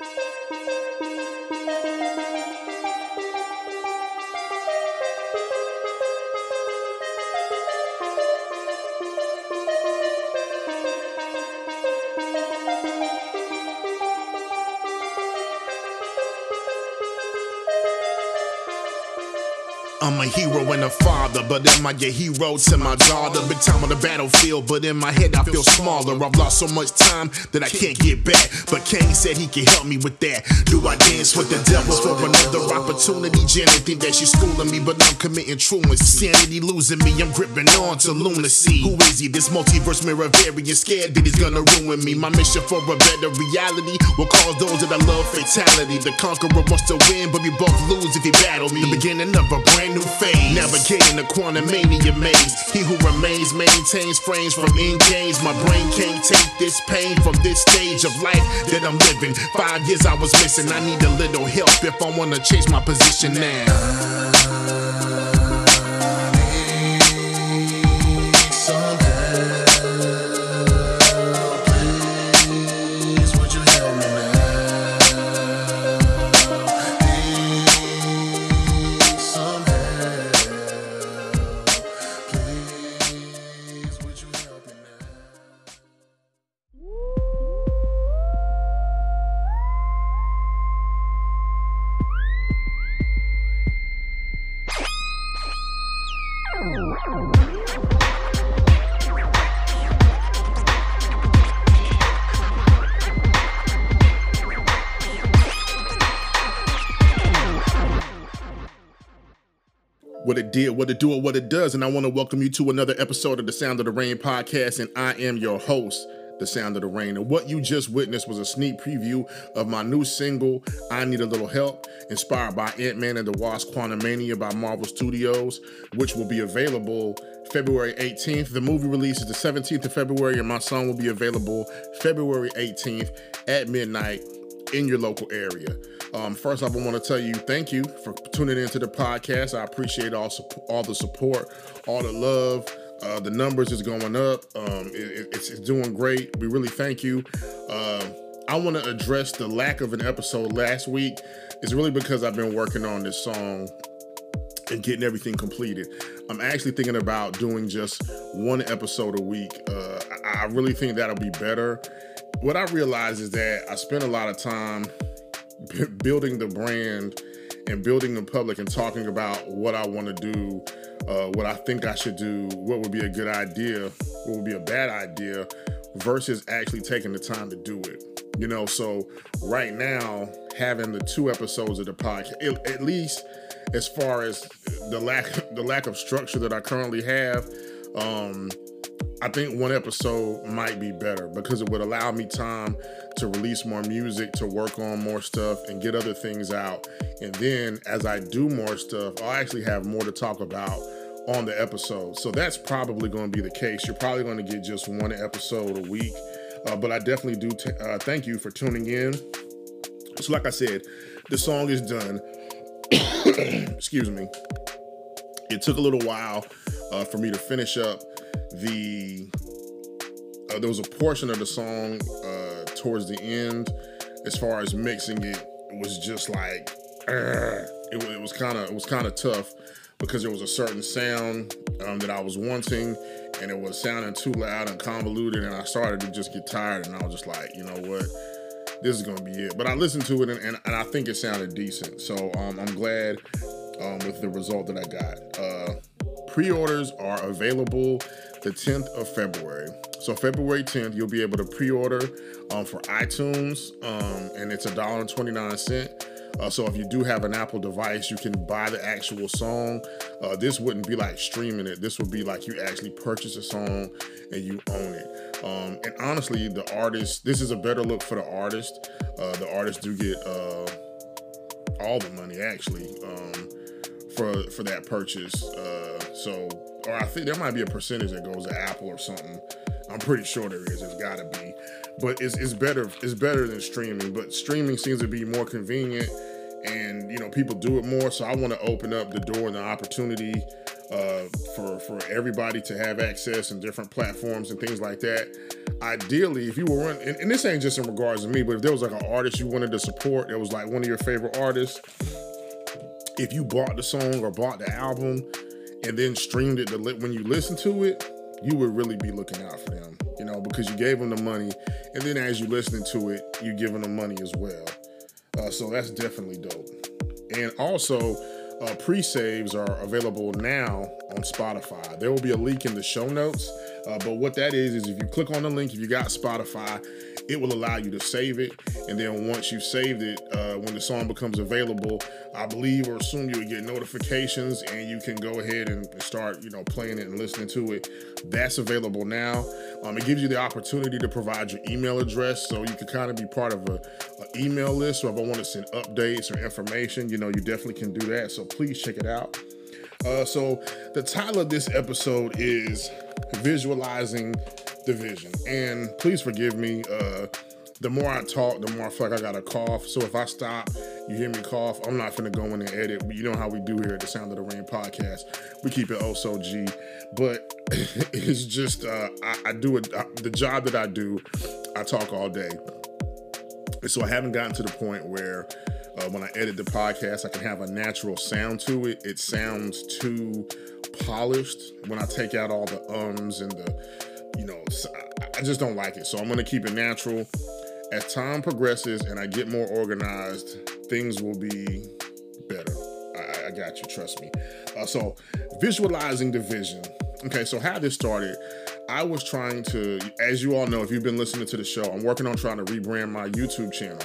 Thank you. I'm a hero and a father, but am I your hero to my daughter? Big time on the battlefield, but in my head I feel smaller. I've lost so much time that I can't get back. But Kang said he can help me with that. Do I dance with the devil for another opportunity? Janet think that she's schooling me, but I'm committing true insanity, losing me. I'm gripping on to lunacy. Who is he? This multiverse mirror variant, scared that he's gonna ruin me. My mission for a better reality will cause those that I love fatality. The conqueror wants to win, but we both lose if he battle me. The beginning of a brand new phase. Navigating the quantum mania maze. He who remains maintains frames from in games. My brain can't take this pain from this stage of life that I'm living. Five years I was missing. I need a little help if I wanna change my position now. Did, what it do, or what it does. And I want to welcome you to another episode of the Sound of the Rain podcast. And I am your host, The Sound of the Rain. And what you just witnessed was a sneak preview of my new single, I Need a Little Help, inspired by Ant Man and the Wasp Quantumania by Marvel Studios, which will be available February 18th. The movie releases the 17th of February, and my song will be available February 18th at midnight in your local area. Um, first off, I want to tell you thank you for tuning into the podcast. I appreciate all all the support, all the love. Uh, the numbers is going up. Um, it, it's, it's, doing great. We really thank you. Uh, I want to address the lack of an episode last week. It's really because I've been working on this song and getting everything completed. I'm actually thinking about doing just one episode a week. Uh, I, I really think that'll be better. What I realize is that I spend a lot of time b- building the brand and building the public and talking about what I want to do, uh, what I think I should do, what would be a good idea, what would be a bad idea, versus actually taking the time to do it. You know, so right now, having the two episodes of the podcast, at least as far as the lack the lack of structure that I currently have, um, I think one episode might be better because it would allow me time to release more music, to work on more stuff, and get other things out. And then as I do more stuff, I'll actually have more to talk about on the episode. So that's probably going to be the case. You're probably going to get just one episode a week. Uh, but I definitely do t- uh, thank you for tuning in. So, like I said, the song is done. Excuse me. It took a little while uh, for me to finish up the uh, there was a portion of the song uh, towards the end as far as mixing it, it was just like uh, it, it, was kind of it was kind of tough because there was a certain sound um, that I was wanting and it was sounding too loud and convoluted and I started to just get tired and I was just like you know what? This is gonna be it. But I listened to it and, and, and I think it sounded decent. So um, I'm glad um, with the result that I got. Uh, pre-orders are available the 10th of February. So February 10th, you'll be able to pre-order um, for iTunes, um, and it's a dollar and twenty nine cent. Uh, so if you do have an Apple device, you can buy the actual song. Uh, this wouldn't be like streaming it. This would be like you actually purchase a song and you own it. Um, and honestly, the artist, this is a better look for the artist. Uh, the artists do get uh, all the money actually um, for for that purchase. So or I think there might be a percentage that goes to Apple or something. I'm pretty sure there is. It's got to be, but it's, it's better. It's better than streaming. But streaming seems to be more convenient, and you know people do it more. So I want to open up the door and the opportunity uh, for for everybody to have access and different platforms and things like that. ideally, if you were and, and this ain't just in regards to me, but if there was like an artist you wanted to support, that was like one of your favorite artists, if you bought the song or bought the album and then streamed it to li- when you listen to it, you would really be looking out for them, you know, because you gave them the money, and then as you're listening to it, you giving them money as well. Uh, so that's definitely dope. And also, uh, pre-saves are available now on Spotify. There will be a link in the show notes. Uh, but what that is is if you click on the link, if you got Spotify, it will allow you to save it. And then once you've saved it, uh, when the song becomes available, I believe or assume you will get notifications and you can go ahead and start, you know, playing it and listening to it. That's available now. Um, it gives you the opportunity to provide your email address so you can kind of be part of a email list. So if I want to send updates or information, you know, you definitely can do that. So please check it out. Uh, so the title of this episode is visualizing the vision. And please forgive me. Uh, the more I talk, the more I feel like I got a cough. So if I stop, you hear me cough, I'm not gonna go in and edit. You know how we do here at the Sound of the Rain podcast. We keep it oh so G. But it's just uh, I, I, do it. the job that I do. I talk all day, so I haven't gotten to the point where uh, when I edit the podcast, I can have a natural sound to it. It sounds too polished when I take out all the ums and the, you know, I just don't like it. So I'm going to keep it natural. As time progresses and I get more organized, things will be better. I, I got you, trust me. Uh, so, visualizing the vision. Okay, so how this started, I was trying to, as you all know, if you've been listening to the show, I'm working on trying to rebrand my YouTube channel.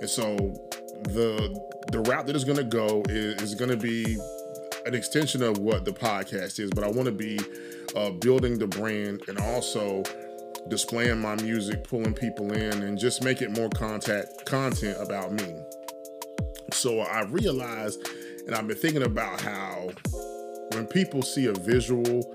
And so the the route that is going to go is, is going to be an extension of what the podcast is, but I want to be uh, building the brand and also displaying my music, pulling people in, and just make it more contact content about me. So I realized, and I've been thinking about how when people see a visual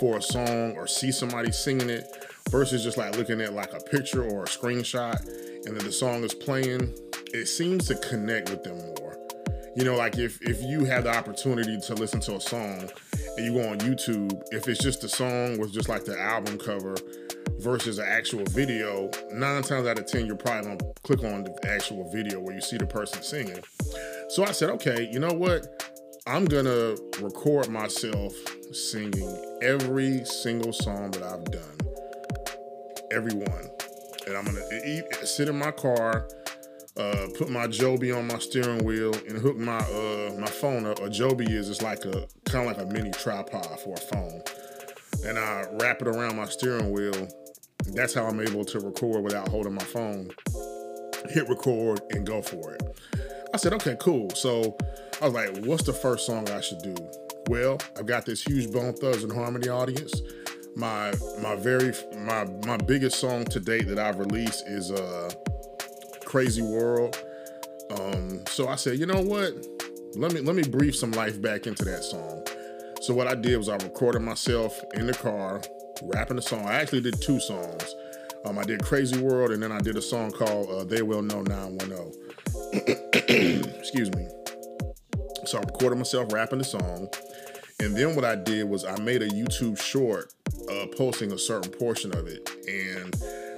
for a song or see somebody singing it versus just like looking at like a picture or a screenshot and then the song is playing it seems to connect with them more. You know, like if if you have the opportunity to listen to a song and you go on YouTube, if it's just a song with just like the album cover versus an actual video, nine times out of ten you're probably gonna click on the actual video where you see the person singing. So I said, okay, you know what? I'm gonna record myself singing every single song that I've done, every one, and I'm gonna eat, sit in my car uh, put my Joby on my steering wheel and hook my uh, my phone up. A Joby is it's like a kind of like a mini tripod for a phone, and I wrap it around my steering wheel. That's how I'm able to record without holding my phone. Hit record and go for it. I said, okay, cool. So I was like, what's the first song I should do? Well, I've got this huge Bone Thugs-n-Harmony audience. My my very my my biggest song to date that I've released is uh crazy world. Um, so I said, you know what? Let me let me breathe some life back into that song. So what I did was I recorded myself in the car rapping the song. I actually did two songs. Um, I did Crazy World and then I did a song called uh, They Will Know 910. Excuse me. So I recorded myself rapping the song. And then what I did was I made a YouTube short uh, posting a certain portion of it. And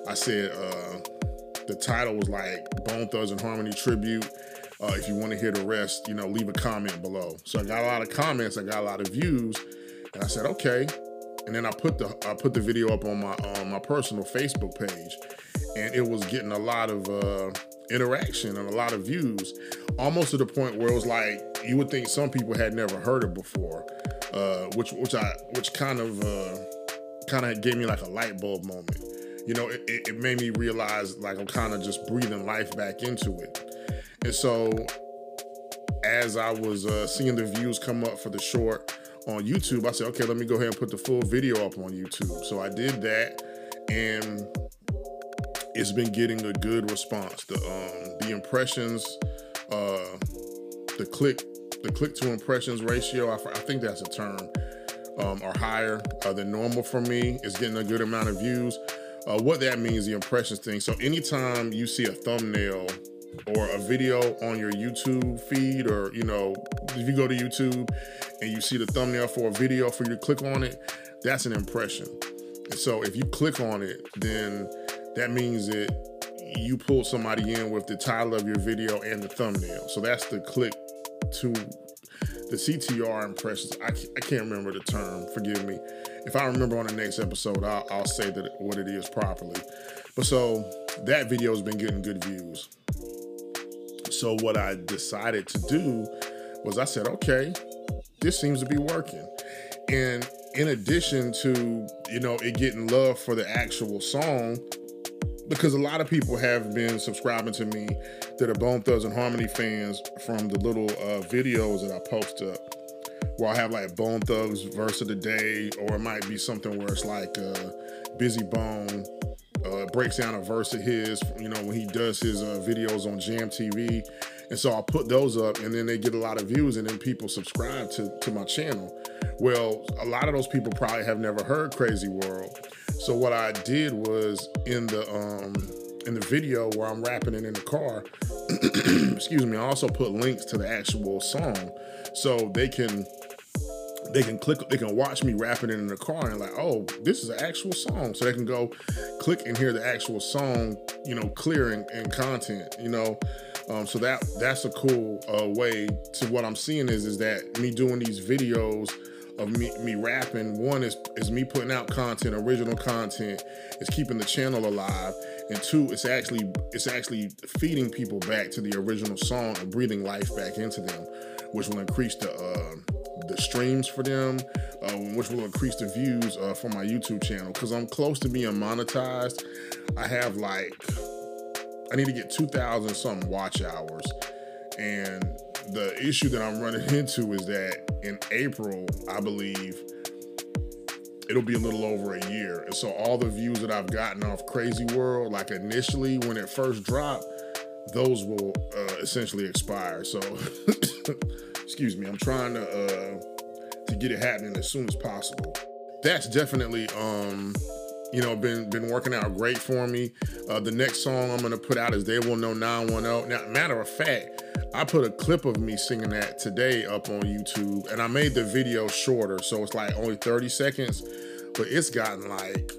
I said, uh, the title was like Bone Thugs and Harmony tribute. Uh, if you want to hear the rest, you know, leave a comment below. So I got a lot of comments, I got a lot of views, and I said, okay. And then I put the I put the video up on my on my personal Facebook page, and it was getting a lot of uh, interaction and a lot of views, almost to the point where it was like you would think some people had never heard it before, uh, which which I which kind of uh, kind of gave me like a light bulb moment you know, it, it made me realize like I'm kind of just breathing life back into it. And so as I was uh, seeing the views come up for the short on YouTube, I said, okay, let me go ahead and put the full video up on YouTube. So I did that, and it's been getting a good response. The um, the impressions, uh, the click, the click to impressions ratio, I, I think that's a term, um, are higher uh, than normal for me. It's getting a good amount of views. Uh, what that means, the impressions thing. So anytime you see a thumbnail or a video on your YouTube feed, or you know, if you go to YouTube and you see the thumbnail for a video for you to click on it, that's an impression. so if you click on it, then that means that you pull somebody in with the title of your video and the thumbnail. So that's the click to the CTR impressions. I, I can't remember the term. Forgive me. If I remember on the next episode, I'll, I'll say that what it is properly. But so that video has been getting good views. So what I decided to do was I said, okay, this seems to be working. And in addition to, you know, it getting love for the actual song, because a lot of people have been subscribing to me that are Bone Thugs and Harmony fans from the little uh, videos that I post up. Where I have like Bone Thugs verse of the day, or it might be something where it's like uh, Bizzy Bone uh, breaks down a verse of his, you know, when he does his uh, videos on Jam TV. And so I'll put those up and then they get a lot of views and then people subscribe to, to my channel. Well, a lot of those people probably have never heard Crazy World. So what I did was in the um in the video where I'm rapping it in the car, excuse me, I also put links to the actual song. So they can they can click they can watch me rapping it in the car and like oh this is an actual song. So they can go click and hear the actual song you know clear and, content you know? Um, so that that's a cool uh, way to what i'm seeing is is that me doing these videos of me, me rapping. One is is me putting out content, original content. It's keeping the channel alive, and two, it's actually it's actually feeding people back to the original song and breathing life back into them, which will increase the uh, the streams for them, uh, which will increase the views uh, for my YouTube channel. Because I'm close to being monetized. I have like I need to get two thousand something watch hours, and the issue that I'm running into is that in April, I believe it'll be a little over a year. And so all the views that I've gotten off Crazy World, like initially when it first dropped, those will uh, essentially expire. So, excuse me, I'm trying to uh, to get it happening as soon as possible. That's definitely um, you know, been been working out great for me. Uh, the next song I'm gonna put out is "They Will Know 910." Now, matter of fact, I put a clip of me singing that today up on YouTube, and I made the video shorter, so it's like only 30 seconds, but it's gotten like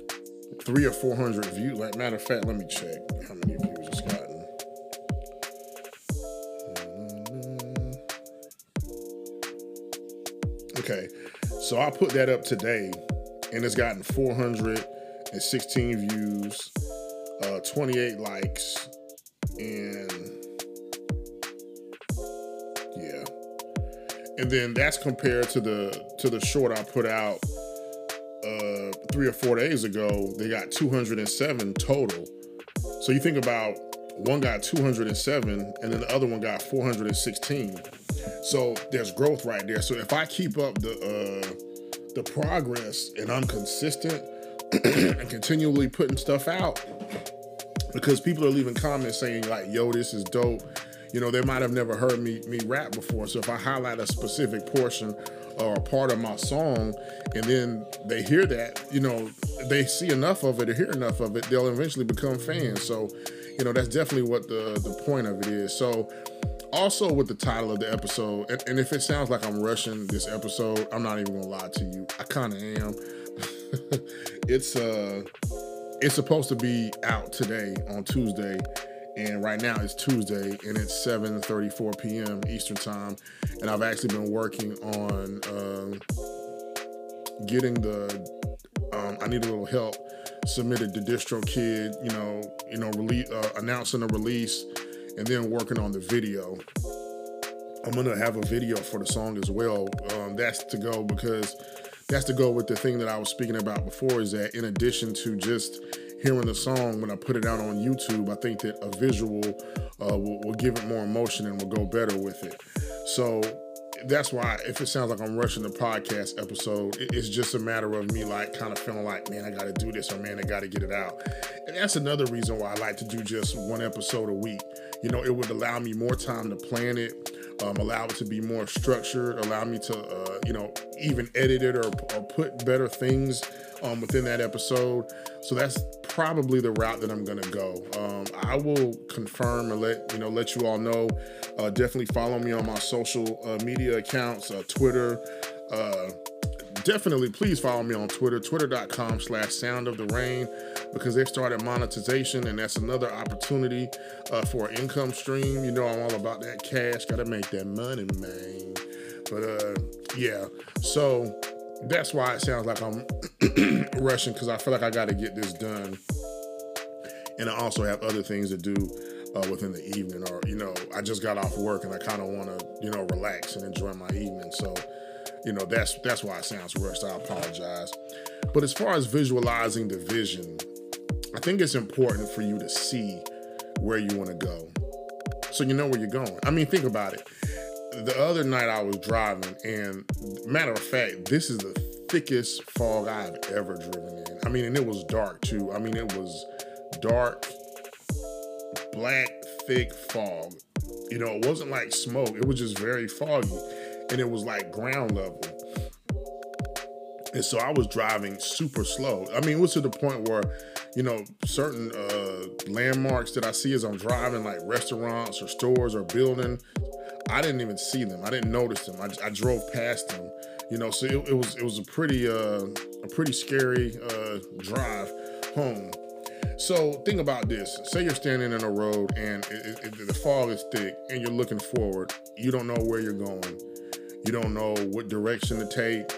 three or four hundred views. Like, matter of fact, let me check how many views it's gotten. Okay, so I put that up today, and it's gotten 416 views, uh, 28 likes, and and then that's compared to the to the short I put out uh, three or four days ago. They got 207 total. So you think about one got 207, and then the other one got 416. So there's growth right there. So if I keep up the uh, the progress and I'm consistent and continually putting stuff out, because people are leaving comments saying like, "Yo, this is dope." You know, they might have never heard me me rap before. So if I highlight a specific portion or a part of my song, and then they hear that, you know, they see enough of it or hear enough of it, they'll eventually become fans. So, you know, that's definitely what the the point of it is. So also with the title of the episode, and, and if it sounds like I'm rushing this episode, I'm not even gonna lie to you. I kind of am. it's uh it's supposed to be out today on Tuesday and right now it's Tuesday and it's 7:34 p.m. Eastern time, and I've actually been working on um, getting the. Um, I need a little help. Submitted the DistroKid, you know, you know, release, uh, announcing a release, and then working on the video. I'm gonna have a video for the song as well. Um, that's to go because that's to go with the thing that I was speaking about before. Is that in addition to just hearing the song when I put it out on YouTube, I think that a visual uh, will, will give it more emotion and will go better with it. So that's why if it sounds like I'm rushing the podcast episode, it's just a matter of me like kind of feeling like, man, I got to do this or man, I got to get it out. And that's another reason why I like to do just one episode a week. You know, it would allow me more time to plan it, um, allow it to be more structured, allow me to, uh, you know, even edit it or, or put better things um, within that episode. So that's probably the route that I'm gonna go. Um, I will confirm and let you know, let you all know. Uh, definitely follow me on my social uh, media accounts, uh, Twitter, uh, definitely please follow me on Twitter, twitter.com slash sound of the rain, because they've started monetization and that's another opportunity uh, for an income stream. You know, I'm all about that cash, got to make that money, man. But uh, yeah, so that's why it sounds like I'm rushing because I feel like I got to get this done. And I also have other things to do uh, within the evening, or you know, I just got off work and I kind of want to, you know, relax and enjoy my evening. So, you know, that's that's why it sounds rushed. I apologize. But as far as visualizing the vision, I think it's important for you to see where you want to go, so you know where you're going. I mean, think about it. The other night I was driving, and matter of fact, this is the thickest fog I've ever driven in. I mean, and it was dark too. I mean, it was dark black, thick fog. You know, it wasn't like smoke, it was just very foggy. And it was like ground level. And so I was driving super slow. I mean, it was to the point where, you know, certain uh, landmarks that I see as I'm driving, like restaurants or stores or buildings, I didn't even see them. I didn't notice them. I, I drove past them. You know, so it, it was it was a pretty uh, a pretty scary uh, drive home. So think about this. Say you're standing in a road and it, it, the fog is thick and you're looking forward. You don't know where you're going. You don't know what direction to take.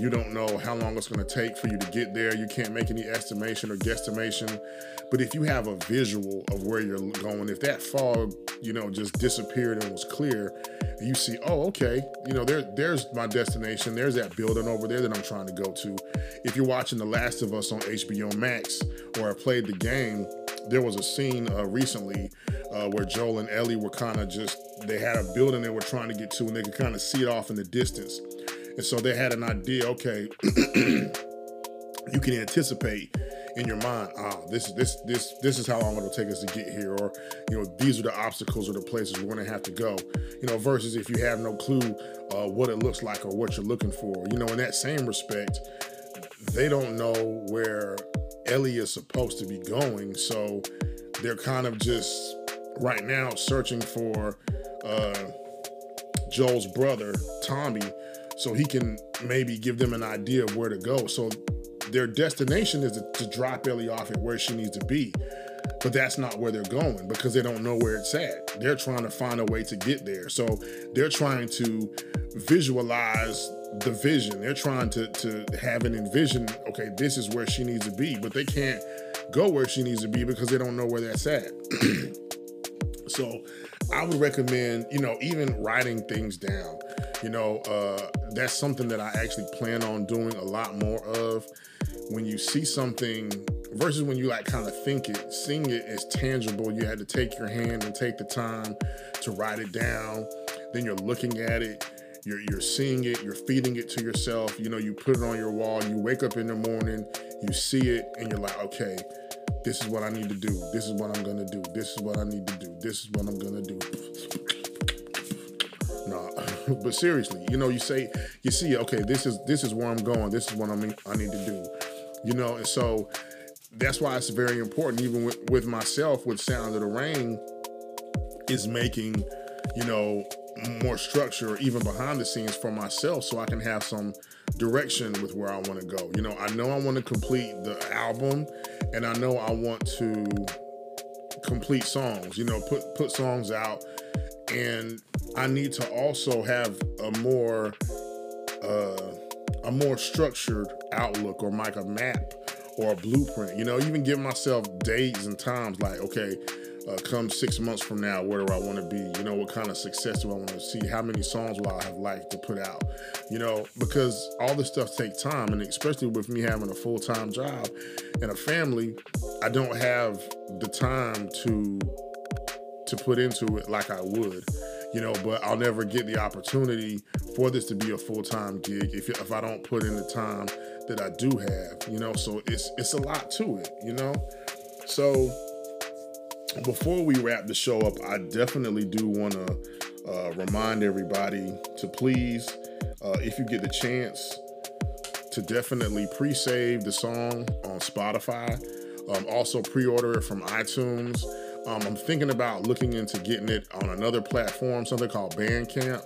You don't know how long it's going to take for you to get there. You can't make any estimation or guesstimation. But if you have a visual of where you're going, if that fog, you know, just disappeared and was clear, and you see, oh, okay, you know, there, there's my destination. There's that building over there that I'm trying to go to. If you're watching The Last of Us on HBO Max or I played the game, there was a scene uh, recently uh, where Joel and Ellie were kind of just, they had a building they were trying to get to and they could kind of see it off in the distance. And so they had an idea, okay, you can anticipate in your mind, ah, this this this this is how long it'll take us to get here, or you know, these are the obstacles or the places we're gonna have to go. You know, versus if you have no clue uh, what it looks like or what you're looking for. You know, in that same respect, they don't know where Ellie is supposed to be going, so they're kind of just right now searching for uh, Joel's brother Tommy, so he can maybe give them an idea of where to go. So their destination is to, drop Ellie off at where she needs to be. But that's not where they're going because they don't know where it's at. They're trying to find a way to get there. So they're trying to visualize the vision. They're trying to, to have an envision, okay, this is where she needs to be, but they can't go where she needs to be because they don't know where that's at. so I would recommend, you know, even writing things down. You know, uh, that's something that I actually plan on doing a lot more of when you see something versus when you like kind of think it, seeing it as tangible, you had to take your hand and take the time to write it down. Then you're looking at it, you're, you're seeing it, you're feeding it to yourself. You know, you put it on your wall, you wake up in the morning, you see it, and you're like, okay, this is what I need to do. This is what I'm gonna do. This is what I need to do. This is what I'm gonna do. but seriously, you know, you say, you see, okay, this is this is where I'm going. This is what I mean I need to do you know, and so that's why it's very important, even with, with myself, with Sound of the Rain, is making, you know, more structure even behind the scenes for myself so I can have some direction with where I want to go. You know, I know I want to complete the album and I know I want to complete songs, you know, put put songs out and I need to also have a more uh a more structured outlook or like a map or a blueprint. You know, even give myself dates and times like, okay, uh, come six months from now, where do I want to be? You know, what kind of success do I want to see? How many songs will I have liked to put out? You know, because all this stuff takes time, and especially with me having a full time job and a family, I don't have the time to to put into it like I would you know, but I'll never get the opportunity for this to be a full time gig if, if I don't put in the time that I do have, you know. So it's it's a lot to it, you know. So before we wrap the show up, I definitely do want to uh, remind everybody to please, uh, if you get the chance, to definitely pre-save the song on Spotify. Um, also pre-order it from iTunes. Um, I'm thinking about looking into getting it on another platform, something called Bandcamp.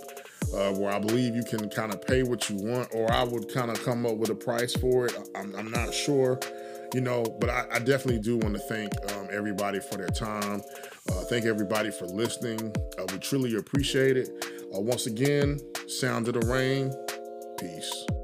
uh, where I believe you can kind of pay what you want, or I would kind of come up with a price for it. I'm, I'm not sure, you know, but I, I definitely do want to thank um, everybody for their time. Uh, thank everybody for listening. Uh, we truly appreciate it. Uh, once again, Sound of the Rain. Peace.